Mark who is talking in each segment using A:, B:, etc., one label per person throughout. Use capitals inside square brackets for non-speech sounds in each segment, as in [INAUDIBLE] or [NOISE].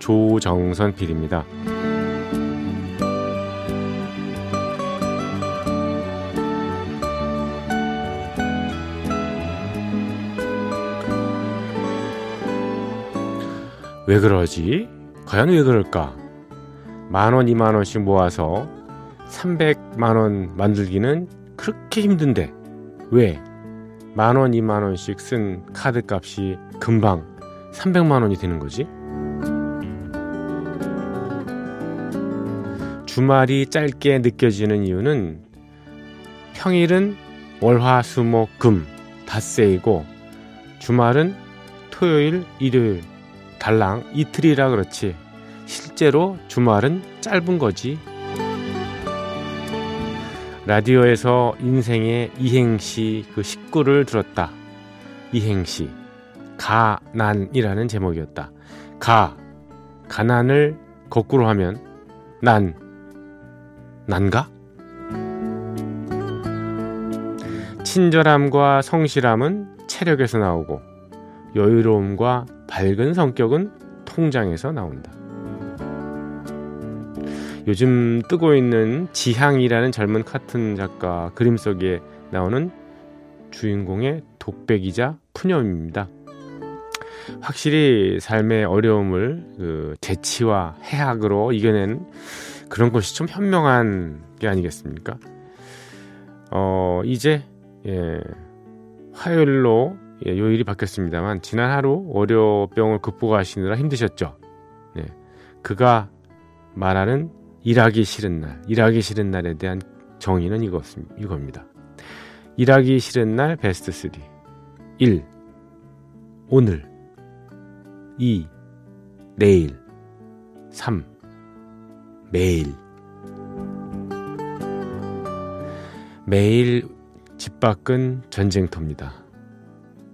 A: 조정선 PD입니다. 왜 그러지? 과연 왜 그럴까? 만 원, 이만 원씩 모아서 300만 원 만들기는 그렇게 힘든데 왜? 만 원, 이만 원씩 쓴 카드 값이 금방 300만 원이 되는 거지? 주말이 짧게 느껴지는 이유는 평일은 월화, 수, 목, 금 닷새이고 주말은 토요일, 일요일 달랑 이틀이라 그렇지 실제로 주말은 짧은 거지. 라디오에서 인생의 이행시 그 19를 들었다. 이행시 가난이라는 제목이었다. 가 가난을 거꾸로 하면 난 난가? 친절함과 성실함은 체력에서 나오고 여유로움과 밝은 성격은 통장에서 나온다. 요즘 뜨고 있는 지향이라는 젊은 카툰 작가 그림 속에 나오는 주인공의 독백이자 푸념입니다. 확실히 삶의 어려움을 그 재치와 해학으로 이겨낸 그런 것이 좀 현명한 게 아니겠습니까? 어, 이제, 예, 화요일로 예, 요일이 바뀌었습니다만, 지난 하루 월요병을 극복하시느라 힘드셨죠? 네. 그가 말하는 일하기 싫은 날, 일하기 싫은 날에 대한 정의는 이것, 이겁니다. 일하기 싫은 날 베스트 3. 1. 오늘. 2. 내일. 3. 매일. 매일 집 밖은 전쟁터입니다.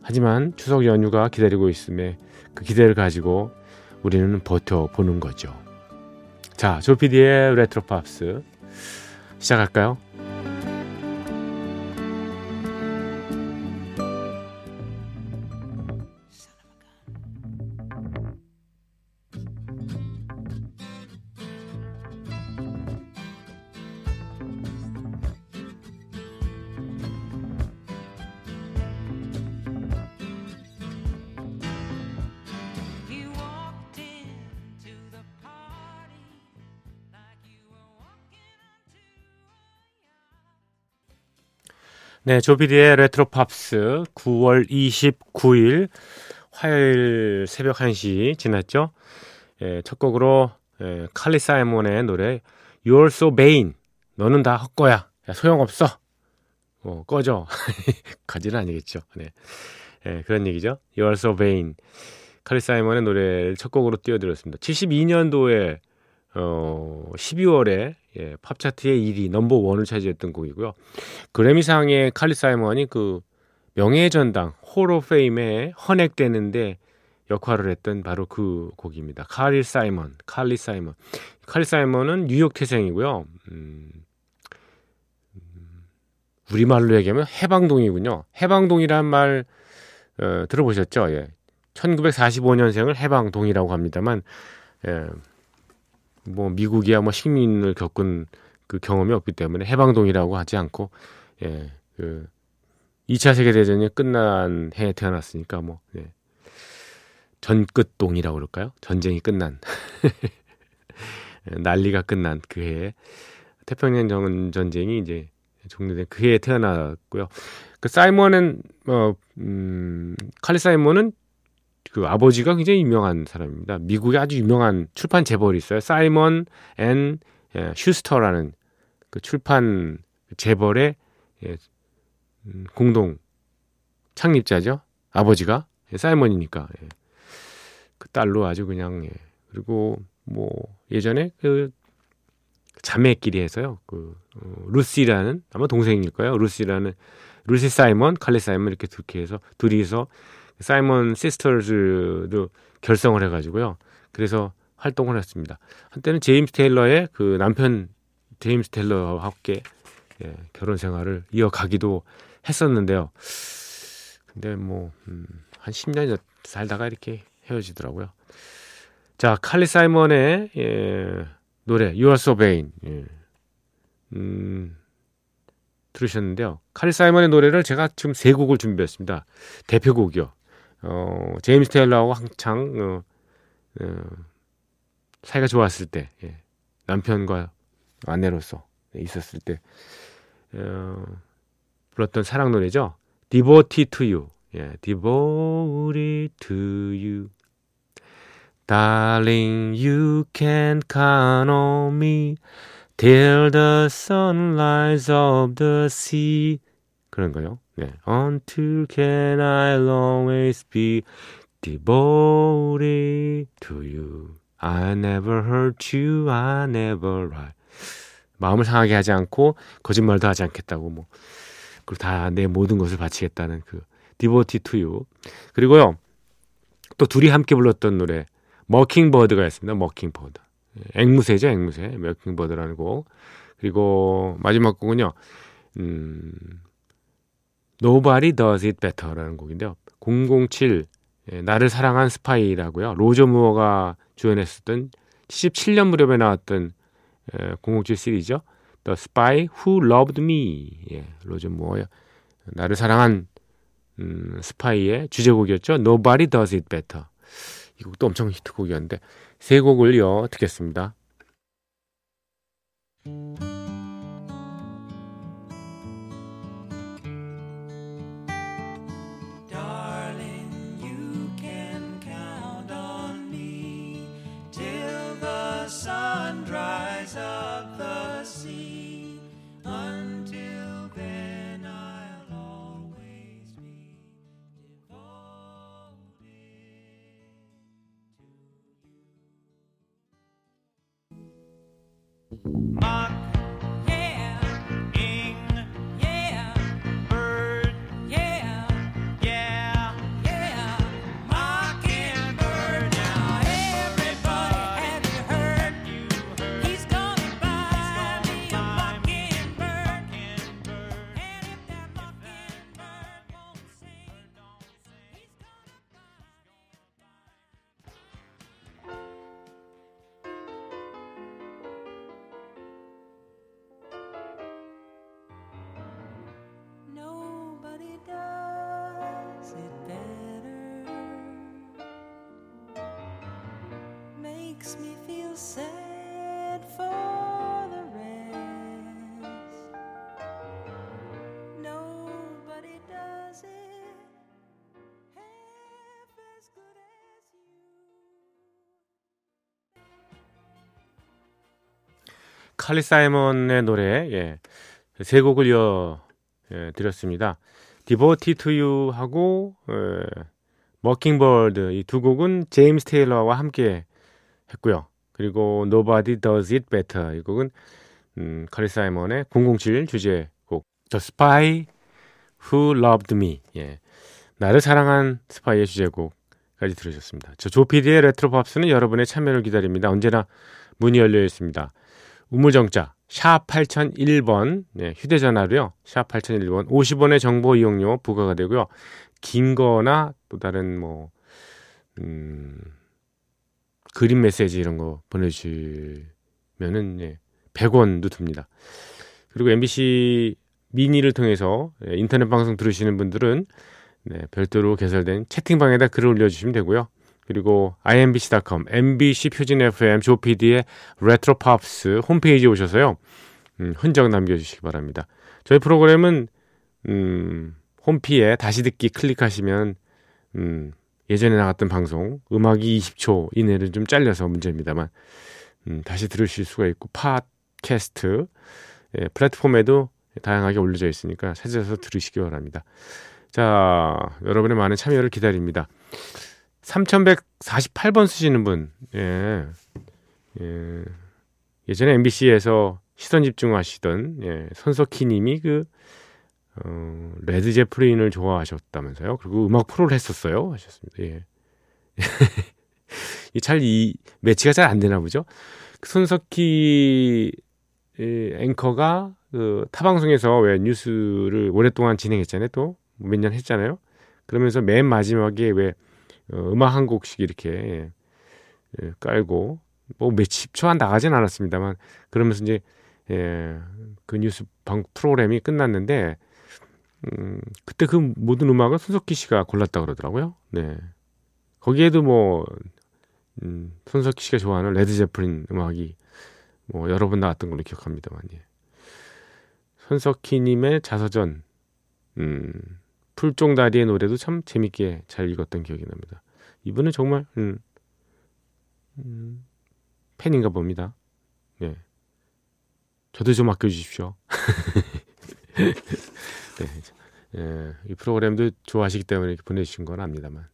A: 하지만 추석 연휴가 기다리고 있음에 그 기대를 가지고 우리는 버텨보는 거죠. 자, 조피디의 레트로 팝스 시작할까요? 네, 조피디의 레트로 팝스 9월 29일 화요일 새벽 1시 지났죠? 예, 첫 곡으로 예, 칼리 사이먼의 노래 You're So Vain 너는 다 헛거야. 야, 소용없어. 어, 꺼져까지는 [LAUGHS] 아니겠죠. 네. 예, 그런 얘기죠. You're So Vain 칼리 사이먼의 노래를 첫 곡으로 띄워드렸습니다. 72년도에 어, 12월에 예, 팝 차트의 1위 number one을 차지했던 곡이고요. 그래미상의 칼리 사이먼이 그 명예의 전당 호로 페임에 헌액되는데 역할을 했던 바로 그 곡입니다. 칼리 사이먼, 칼리 사이먼. 칼리 사이먼은 뉴욕 태생이고요. 음, 음, 우리 말로 얘기하면 해방동이군요. 해방동이란 말 어, 들어보셨죠? 예. 1945년생을 해방동이라고 합니다만 예. 뭐 미국이야 뭐 식민을 겪은 그 경험이 없기 때문에 해방동이라고 하지 않고 예, 그 2차 세계 대전이 끝난 해에 태어났으니까 뭐 예. 전끝동이라고 그럴까요? 전쟁이 끝난 예, [LAUGHS] 난리가 끝난 그 해에 태평양 전쟁이 이제 종료된 그 해에 태어났고요. 그 사이먼은 어 음, 칼리 사이먼은 그 아버지가 굉장히 유명한 사람입니다. 미국에 아주 유명한 출판 재벌이 있어요. 사이먼 앤 예, 슈스터라는 그 출판 재벌의 예, 음, 공동 창립자죠. 아버지가 예, 사이먼이니까 예. 그 딸로 아주 그냥 예. 그리고 뭐 예전에 그 자매끼리 해서요. 그 어, 루시라는 아마 동생일 거예요. 루시라는 루시 사이먼, 칼리 사이먼 이렇게 둘이 해서 둘이서 사이먼 시스터즈도 결성을 해가지고요. 그래서 활동을 했습니다. 한때는 제임스 테일러의 그 남편 제임스 테일러와 함께 예, 결혼 생활을 이어가기도 했었는데요. 근데 뭐, 음, 한 10년 살다가 이렇게 헤어지더라고요. 자, 칼리 사이먼의 예, 노래 You Are So Vain. 예. 음, 들으셨는데요. 칼리 사이먼의 노래를 제가 지금 세 곡을 준비했습니다. 대표곡이요. 어, 제임스 테일러하고 한창 어, 어, 사이가 좋았을 때 예. 남편과 아내로서 있었을 때 어, 불렀던 사랑 노래죠. Devoted to You. 예, Devoted to You. Darling, you can count on me till the sunrise of the sea. 그런 거요. 네. Until can I always be devoted to you. I never hurt you, I never lie. 마음을 상하게 하지 않고 거짓말도 하지 않겠다고 뭐 그리고 다 내 모든 것을 바치겠다는 그 디보티 투유 그리고요 또 둘이 함께 불렀던 노래 머킹버드가 있습니다 머킹버드 앵무새죠 앵무새 머킹버드라는 곡 그리고 마지막 곡은요 음 Nobody Does It Better라는 곡인데요 007 예, 나를 사랑한 스파이라고요 로저 무어가 주연했었던 77년 무렵에 나왔던 007 시리즈죠. The Spy Who Loved Me. 예, 로저 무어 나를 사랑한 음, 스파이의 주제곡이었죠. Nobody Does It Better. 이 곡도 엄청 히트곡이었는데 세 곡을 이어 듣겠습니다. 칼리 사이먼의 노래 예. 세 곡을 이어 예, 드렸습니다. Devoted to You 하고 예, Mockingbird 이 두 곡은 제임스 테일러와 함께 했고요. 그리고 Nobody Does It Better 이 곡은 음, 칼리 사이먼의 007 주제곡 The Spy Who Loved Me 예. 나를 사랑한 스파이의 주제곡까지 들으셨습니다. 저 조피디의 레트로 팝스는 여러분의 참여를 기다립니다. 언제나 문이 열려 있습니다. 우물정자 샵 8001번 네, 휴대전화로요. 샵 8001번 50원의 정보 이용료 부과가 되고요. 긴 거나 또 다른 뭐 음, 그림 메시지 이런 거 보내주시면은 예, 100원도 듭니다. 그리고 MBC 미니를 통해서 예, 인터넷 방송 들으시는 분들은 네, 별도로 개설된 채팅방에다 글을 올려주시면 되고요. 그리고 imbc.com, MBC 표준 FM 조피디의 레트로 팝스 홈페이지에 오셔서요. 음, 흔적 남겨주시기 바랍니다. 저희 프로그램은 음, 홈피에 다시 듣기 클릭하시면 음, 예전에 나갔던 방송 음악이 20초 이내를 좀 잘려서 문제입니다만 음, 다시 들으실 수가 있고 팟캐스트 예, 플랫폼에도 다양하게 올려져 있으니까 찾아서 들으시기 바랍니다. 자, 여러분의 많은 참여를 기다립니다. 3148번 쓰시는 분, 예. 예, 예전에 MBC에서 시선 집중하시던 예, 손석희 님이 그 어, 레드 제플린을 좋아하셨다면서요. 그리고 음악 프로를 했었어요. 하셨습니다. 예. [LAUGHS] 잘 이 매치가 잘 안 되나 보죠. 그 손석희 앵커가 그 타방송에서 왜 뉴스를 오랫동안 진행했잖아요. 또 몇 년 했잖아요. 그러면서 맨 마지막에 왜 어, 음악 한 곡씩 이렇게 예, 예, 깔고 뭐 몇십 초 안 나가진 않았습니다만 그러면서 이제 예, 그 뉴스 방 프로그램이 끝났는데 음, 그때 그 모든 음악을 손석희 씨가 골랐다 그러더라고요. 네. 거기에도 뭐 음, 손석희 씨가 좋아하는 레드 제플린 음악이 뭐 여러 번 나왔던 걸로 기억합니다만 예. 손석희 님의 자서전 음, 풀종다리의 노래도 참 재밌게 잘 읽었던 기억이 납니다. 이분은 정말 음, 음, 팬인가 봅니다. 네. 저도 좀 아껴주십시오. [LAUGHS] 네. 예, 이 프로그램도 좋아하시기 때문에 이렇게 보내주신 건 압니다만.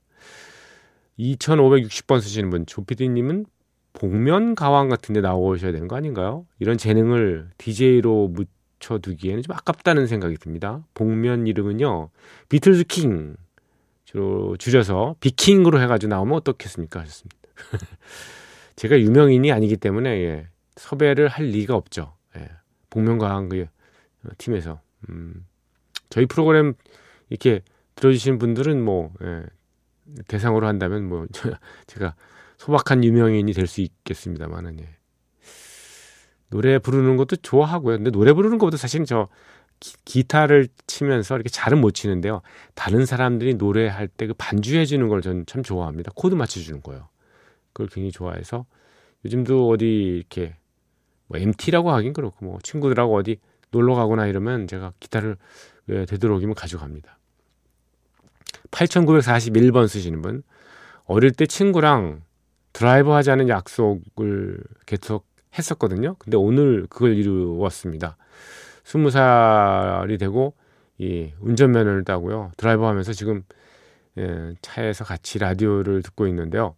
A: 2560번 쓰시는 분, 조피디님은 복면 가왕 같은 데 나오셔야 되는 거 아닌가요? 이런 재능을 DJ로 묻 혀두기에는 좀 아깝다는 생각이 듭니다. 복면 이름은요, 비틀즈 킹, 주로 줄여서 비킹으로 해가지고 나오면 어떻겠습니까? 하셨습니다. [LAUGHS] 제가 유명인이 아니기 때문에, 예, 섭외를 할 리가 없죠. 예, 복면 가왕 그 팀에서. 음, 저희 프로그램 이렇게 들어주시는 분들은 뭐, 예, 대상으로 한다면 뭐 [LAUGHS] 제가 소박한 유명인이 될 수 있겠습니다만은 예. 노래 부르는 것도 좋아하고요. 근데 노래 부르는 것보다 사실은 저 기타를 치면서 이렇게 잘은 못 치는데요. 다른 사람들이 노래할 때 그 반주해 주는 걸 저는 참 좋아합니다. 코드 맞춰 주는 거예요. 그걸 굉장히 좋아해서 요즘도 어디 이렇게 뭐 MT라고 하긴 그렇고 뭐 친구들하고 어디 놀러 가거나 이러면 제가 기타를 예, 되도록이면 가져갑니다. 8941번 쓰시는 분. 어릴 때 친구랑 드라이브 하자는 약속을 계속 했었거든요. 근데 오늘 그걸 이루었습니다. 20살이 되고 이 운전면허를 따고요. 드라이브 하면서 지금 예, 차에서 같이 라디오를 듣고 있는데요.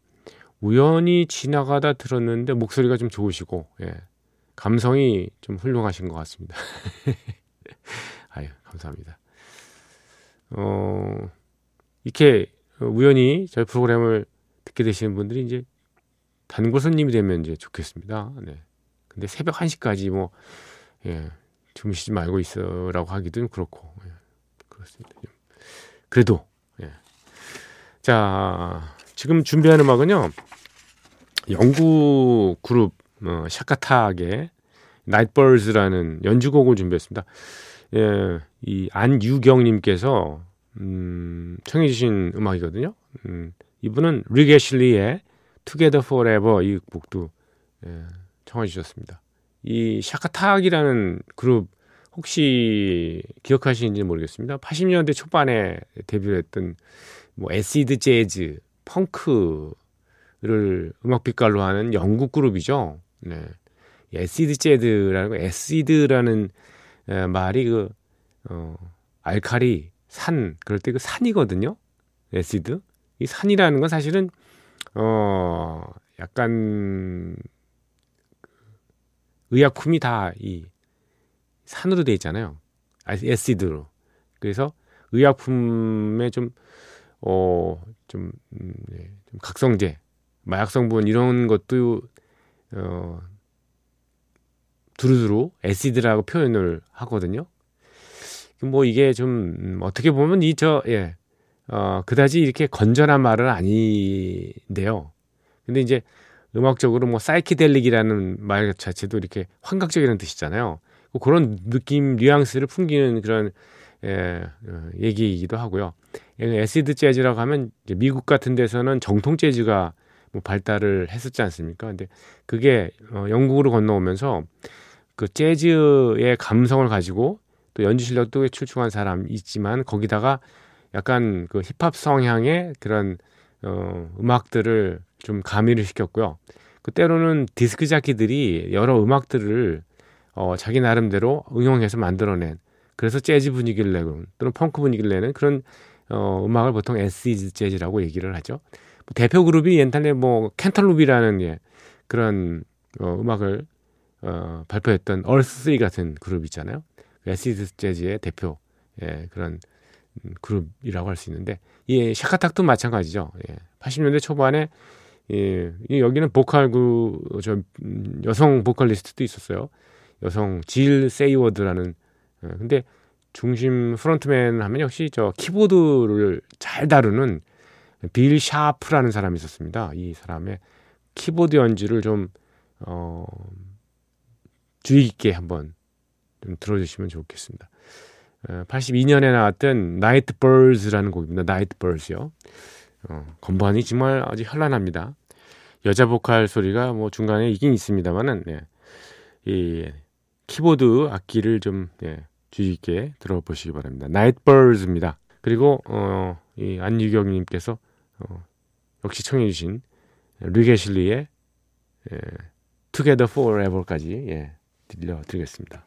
A: 우연히 지나가다 들었는데 목소리가 좀 좋으시고 예, 감성이 좀 훌륭하신 것 같습니다. [LAUGHS] 아유 감사합니다. 어, 이렇게 우연히 저희 프로그램을 듣게 되시는 분들이 이제 단골 손님이 되면 이제 좋겠습니다. 네. 근데 새벽 1시까지 뭐, 예, 주무시지 말고 있어라고 하기도 그렇고, 예, 그렇습니다. 그래도, 예. 자, 지금 준비한 음악은요, 영국 그룹, 어, 샤카타의 나이트벌즈라는 연주곡을 준비했습니다. 예, 이 안유경님께서 음, 청해주신 음악이거든요. 음, 이분은 리게실리의 Together Forever 이 곡도 예, 청해 주셨습니다. 이 샤카탁이라는 그룹 혹시 기억하시는지 모르겠습니다. 80년대 초반에 데뷔했던 뭐 에시드 재즈, 펑크를 음악 빛깔로 하는 영국 그룹이죠. 네. acid 재즈라는 거, acid라는 에, 말이 그 어, 알칼리 산 그럴 때 그 산이거든요. acid. 이 산이라는 건 사실은 어 약간 의약품이 다 이 산으로 돼 있잖아요. 아, acid로. 그래서 의약품에 좀 어, 좀, 음, 네, 좀 각성제, 마약 성분 이런 것도 어, 두루두루 에시드라고 표현을 하거든요. 뭐 이게 좀 음, 어떻게 보면 이 저 예. 어, 그다지 이렇게 건전한 말은 아닌데요. 근데 이제 음악적으로 뭐 사이키델릭이라는 말 자체도 이렇게 환각적이라는 뜻이잖아요. 뭐 그런 느낌 뉘앙스를 풍기는 그런 예, 어, 얘기이기도 하고요. 에시드 재즈라고 하면 미국 같은 데서는 정통 재즈가 뭐 발달을 했었지 않습니까? 근데 그게 어, 영국으로 건너오면서 그 재즈의 감성을 가지고 또 연주 실력도 출중한 사람 있지만 거기다가 약간 그 힙합 성향의 그런 어 음악들을 좀 가미를 시켰고요. 그 때로는 디스크 자키들이 여러 음악들을 어 자기 나름대로 응용해서 만들어낸 그래서 재즈 분위기를 내고 또는 펑크 분위기를 내는 그런 어 음악을 보통 acid 재즈라고 얘기를 하죠. 뭐 대표 그룹이 옛날에 뭐 Cantaloop이라는 예, 그런 어, 음악을 어, 발표했던 Us3 같은 그룹 있잖아요. acid 재즈의 대표 예, 그런 그룹이라고 할 수 있는데 이 샤카탁도 마찬가지죠. 예, 80년대 초반에 예, 여기는 보컬 그저 음, 여성 보컬리스트도 있었어요. 여성 질 세이워드라는 예, 근데 중심 frontman 하면 역시 저 키보드를 잘 다루는 빌 샤프라는 사람이 있었습니다. 이 사람의 키보드 연주를 좀 어, 주의 깊게 한번 좀 들어주시면 좋겠습니다. 82년에 나왔던 Night Birds라는 곡입니다. Night Birds요. 어, 건반이 정말 아주 현란합니다. 여자 보컬 소리가 뭐 중간에 있긴 있습니다만은 예, 이 키보드 악기를 좀 예, 주의 깊게 들어보시기 바랍니다. 나이트 벌즈입니다. 그리고 어, 이 안유경 님께서 어, 역시 청해 주신 리게실리의 예, Together Forever까지 예, 들려드리겠습니다.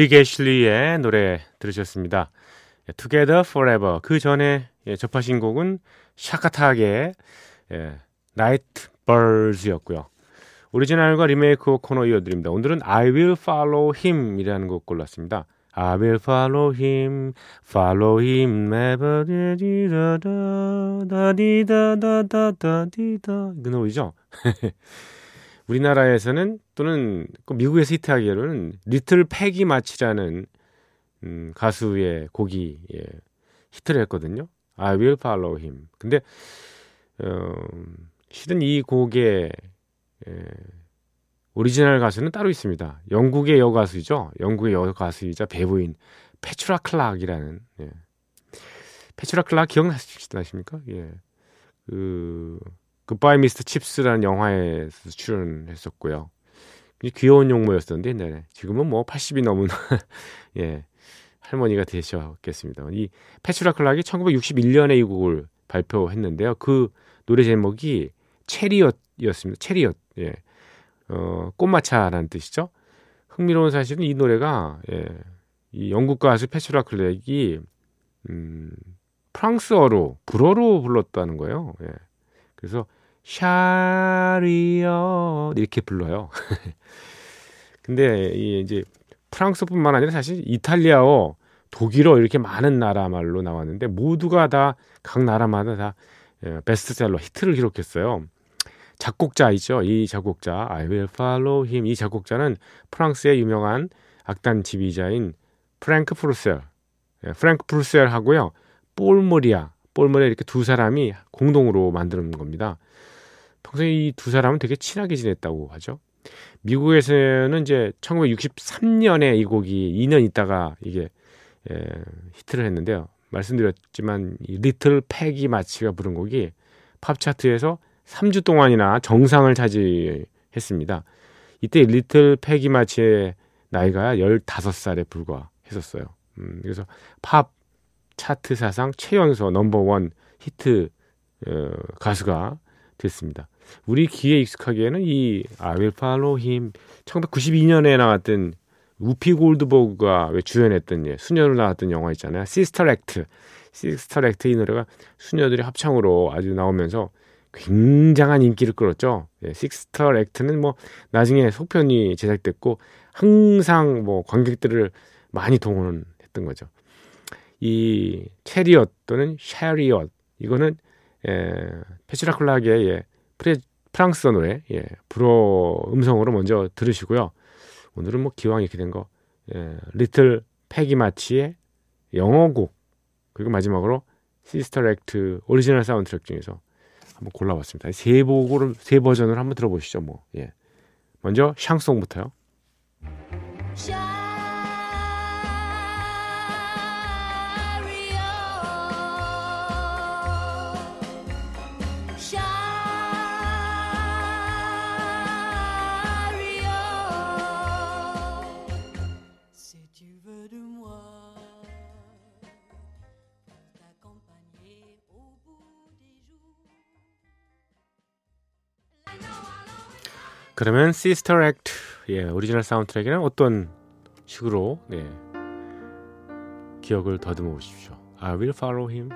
A: 리게실리의 노래 들으셨습니다. Together Forever. 그 전에 예, 접하신 곡은 샤카타의 예, Night Birds였고요. 오리지널과 리메이크 코너 이어드립니다. 오늘은 I Will Follow Him 이라는 곡 골랐습니다. I will follow him, follow him, never 그 노래죠. 우리나라에서는 또는 미국에서 히트하기로는 리틀 패기 마치라는 음, 가수의 곡이 예, 히트를 했거든요. I will follow him. 근데 어, 실은 이 곡의 예, 오리지널 가수는 따로 있습니다. 영국의 여가수이죠. 영국의 여가수이자 배우인 페츄라 클락이라는 예. 페츄라 클락 기억나십니까? 예. 그 굿바이 미스터 칩스라는 영화에서 출연했었고요. 귀여운 용모였었는데 옛날에 지금은 뭐 80이 넘은 [LAUGHS] 예 할머니가 되셨겠습니다. 이 페츄라 클락이 1961년에 이 곡을 발표했는데요. 그 노래 제목이 체리엇이었습니다. 체리엇. 예. 어, 꽃마차라는 뜻이죠. 흥미로운 사실은 이 노래가 예. 이 영국 가수 페츄라 클락이 음, 프랑스어로 불어로 불렀다는 거예요. 예. 그래서 샤리어 이렇게 불러요. [LAUGHS] 근데 이 이제 프랑스뿐만 아니라 사실 이탈리아어, 독일어 이렇게 많은 나라 말로 나왔는데 모두가 다 각 나라마다 다 예, 베스트셀러 히트를 기록했어요. 작곡자이죠. 이 작곡자 I Will Follow Him 이 작곡자는 프랑스의 유명한 악단 지휘자인 프랭크 프루셀, 예, 프랭크 프루셀하고요. 폴 모리아, 폴 모리아 이렇게 두 사람이 공동으로 만드는 겁니다. 평소에 이 두 사람은 되게 친하게 지냈다고 하죠. 미국에서는 이제 1963년에 이 곡이 2년 있다가 이게 예, 히트를 했는데요. 말씀드렸지만 이 리틀 패기 마치가 부른 곡이 팝 차트에서 3주 동안이나 정상을 차지했습니다. 이때 리틀 패기 마치의 나이가 15살에 불과했었어요. 음, 그래서 팝 차트 사상 최연소 넘버원 히트 어, 가수가 됐습니다. 우리 귀에 익숙하기에는 이 I Will Follow Him 1992년에 나왔던 우피 골드버그가 왜 주연했던 예, 수녀로 나왔던 영화 있잖아요. Sister Act. Sister Act 이 노래가 수녀들이 합창으로 아주 나오면서 굉장한 인기를 끌었죠. 예, Sister Act는 뭐 나중에 속편이 제작됐고 항상 뭐 관객들을 많이 동원했던 거죠. 이 Chariot 또는 Chariot 이거는 예, 페츄라 클락의 예, 프레, 프랑스어 노래 예, 불어 음성으로 먼저 들으시고요. 오늘은 뭐 기왕 이렇게 된 거, 예, 리틀 패기 마치의 영어곡 그리고 마지막으로 Sister Act 오리지널 사운드 트랙 중에서 한번 골라봤습니다. 세 곡을 세 버전을 한번 들어보시죠. 뭐 예. 먼저 샹송부터요. 그러면 시스터 액트 예, 오리지널 사운드트랙에는 어떤 식으로 네, 기억을 더듬어 보십시오. I will follow him.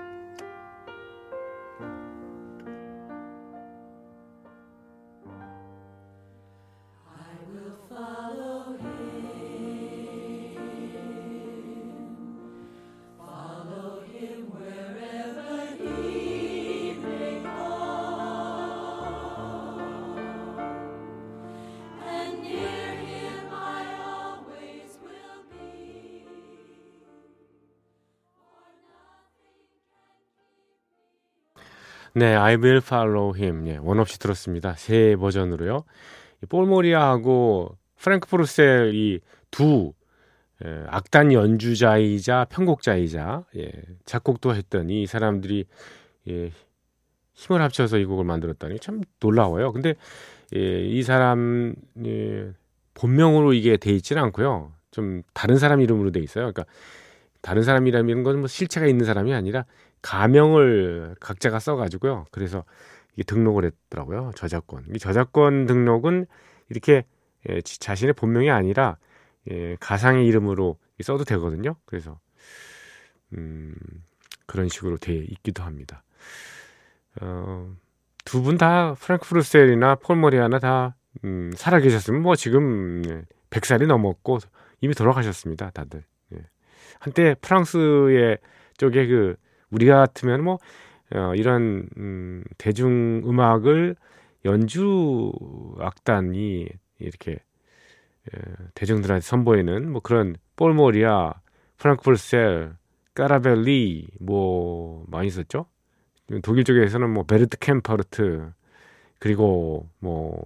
A: 네, I will follow him. 예, 원 없이 들었습니다. 새 버전으로요. 볼모리아하고 프랭크 프루셀이 두 예, 악단 연주자이자 편곡자이자 예, 작곡도 했던 이 사람들이 예, 힘을 합쳐서 이 곡을 만들었다니 참 놀라워요. 근데 예, 이 사람 예, 본명으로 이게 돼 있지는 않고요. 좀 다른 사람 이름으로 돼 있어요. 그러니까 다른 사람 이라는 건뭐 실체가 있는 사람이 아니라 가명을 각자가 써가지고요. 그래서 이게 등록을 했더라고요. 저작권. 이 저작권 등록은 이렇게 예, 자신의 본명이 아니라 예, 가상의 이름으로 써도 되거든요. 그래서 음, 그런 식으로 돼 있기도 합니다. 어, 두 분 다 프랭크 프루셀이나 폴 모리아나 다 음, 살아계셨으면 뭐 지금 예, 100살이 넘었고 이미 돌아가셨습니다. 다들. 예. 한때 프랑스의 쪽에 그 우리 같으면 뭐 어, 이런 음, 대중 음악을 연주 악단이 이렇게 에, 대중들한테 선보이는 뭐 그런 볼모리아, 프랑크 불셀, 까라벨리 뭐 많이 있었죠. 독일 쪽에서는 뭐 베르트 캠퍼르트 그리고 뭐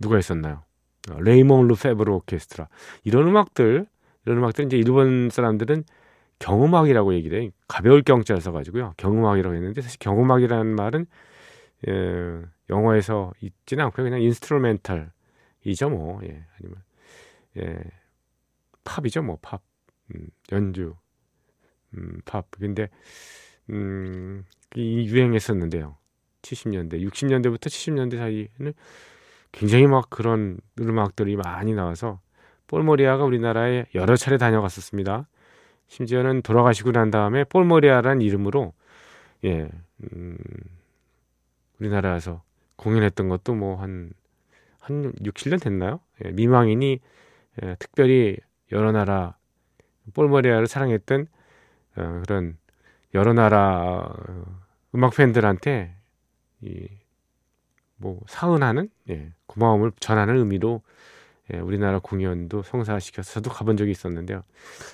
A: 누가 있었나요? 어, 레이몽 르페브르 오케스트라 이런 음악들 이런 음악들 이제 일본 사람들은 경음악이라고 얘기를 해. 가벼울 경자를 써가지고요. 경음악이라고 했는데 사실 경음악이라는 말은 예, 영어에서 있지는 않고요. 그냥 instrumental이죠, 뭐. 예, 아니면 예, 팝이죠, 뭐 팝. 음, 연주, 음, 팝. 근데 음, 이 유행했었는데요. 70년대, 60년대부터 70년대 사이에는 굉장히 막 그런 음악들이 많이 나와서 볼모리아가 우리나라에 여러 차례 다녀갔었습니다. 심지어는 돌아가시고 난 다음에 폴모리아란 이름으로 예, 음, 우리나라에서 공연했던 것도 뭐 한 한 6, 7년 됐나요? 예, 미망인이 예, 특별히 여러 나라 폴모리아를 사랑했던 어, 그런 여러 나라 어, 음악 팬들한테 이 뭐 사은하는 예, 고마움을 전하는 의미로 예, 우리나라 공연도 성사시켜서 저도 가본 적이 있었는데요.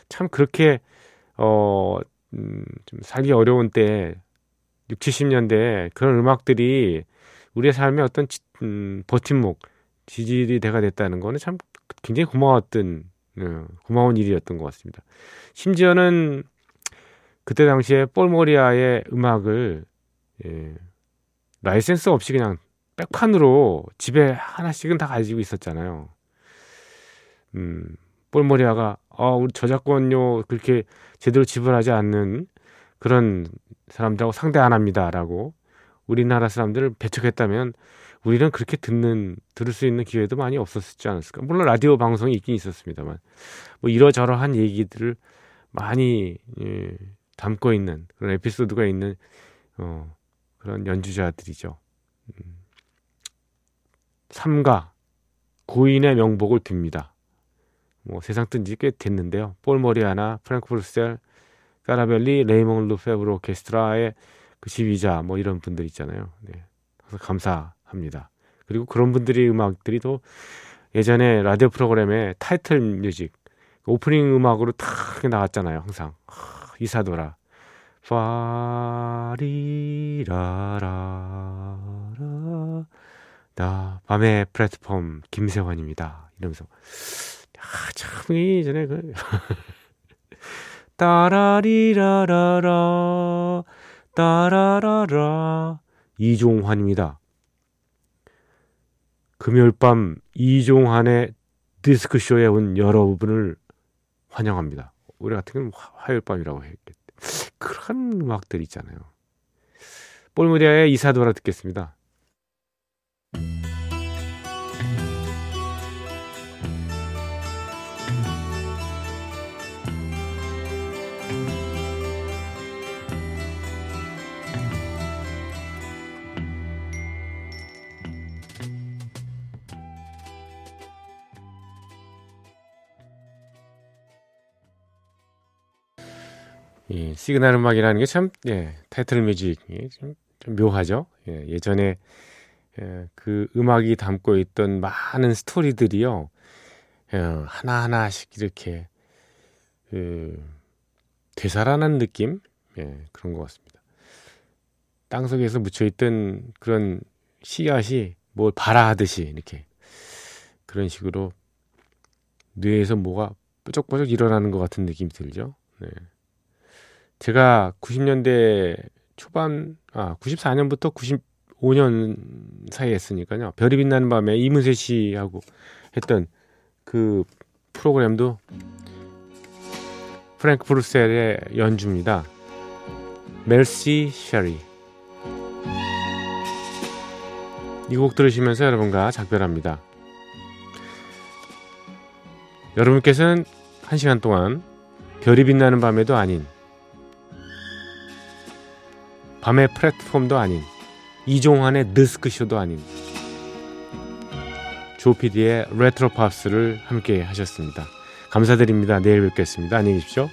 A: 참 그렇게 어, 음, 좀 살기 어려운 때 6, 70년대 그런 음악들이 우리의 삶의 어떤 지, 음, 버팀목, 지지리대가 됐다는 거는 참 굉장히 고마웠던 어, 고마운 일이었던 것 같습니다. 심지어는 그때 당시에 폴 모리아의 음악을 예, 라이센스 없이 그냥 백판으로 집에 하나씩은 다 가지고 있었잖아요. 음, 폴 모리아가 어, 우리 저작권료 그렇게 제대로 지불하지 않는 그런 사람들하고 상대 안 합니다라고 우리나라 사람들을 배척했다면 우리는 그렇게 듣는 들을 수 있는 기회도 많이 없었지 않았을까? 물론 라디오 방송이 있긴 있었습니다만 뭐 이러저러한 얘기들을 많이 예, 담고 있는 그런 에피소드가 있는 어, 그런 연주자들이죠. 음. 삼가 고인의 명복을 빕니다. 뭐 세상 뜬 지 꽤 됐는데요. 폴 모리아나, 프랭크 브루셀, 까라벨리, 레이몽 르페브르 오케스트라의 그 지휘자 뭐 이런 분들 있잖아요. 네. 그래서 감사합니다. 그리고 그런 분들이 음악들이 또 예전에 라디오 프로그램에 타이틀 뮤직 오프닝 음악으로 탁 나왔잖아요. 항상 이사도라. 파리라라라 나 밤의 플랫폼 김세환입니다. 이러면서 아, 참 이전에 그 [LAUGHS] 따라리라라라 따라라라 이종환입니다. 금요일 밤 이종환의 디스크쇼에 온 여러분을 환영합니다. 우리 같은 경우는 화요일 밤이라고 했겠대. 그런 음악들 있잖아요. 볼무디아의 이사도라 듣겠습니다. 이 시그널 음악이라는 게 참, 예, 타이틀 뮤직이 좀, 좀 묘하죠. 예, 예전에 예, 그 음악이 담고 있던 많은 스토리들이요, 예, 하나하나씩 이렇게, 그, 되살아난 느낌? 예, 그런 것 같습니다. 땅 속에서 묻혀있던 그런 씨앗이 뭘 발아하듯이 이렇게 그런 식으로 뇌에서 뭐가 뾰족뾰족 일어나는 것 같은 느낌이 들죠. 네. 제가 90년대 초반, 아, 94년부터 95년 사이에 했으니까요. 별이 빛나는 밤에 이문세 씨하고 했던 그 프로그램도 프랭크 브루셀의 연주입니다. 멜시 셔리. 이 곡 들으시면서 여러분과 작별합니다. 여러분께서는 한 시간 동안 별이 빛나는 밤에도 아닌 밤의 플랫폼도 아닌 이종환의 드스크쇼도 아닌 조피디의 레트로 팝스를 함께 하셨습니다. 감사드립니다. 내일 뵙겠습니다. 안녕히 계십시오.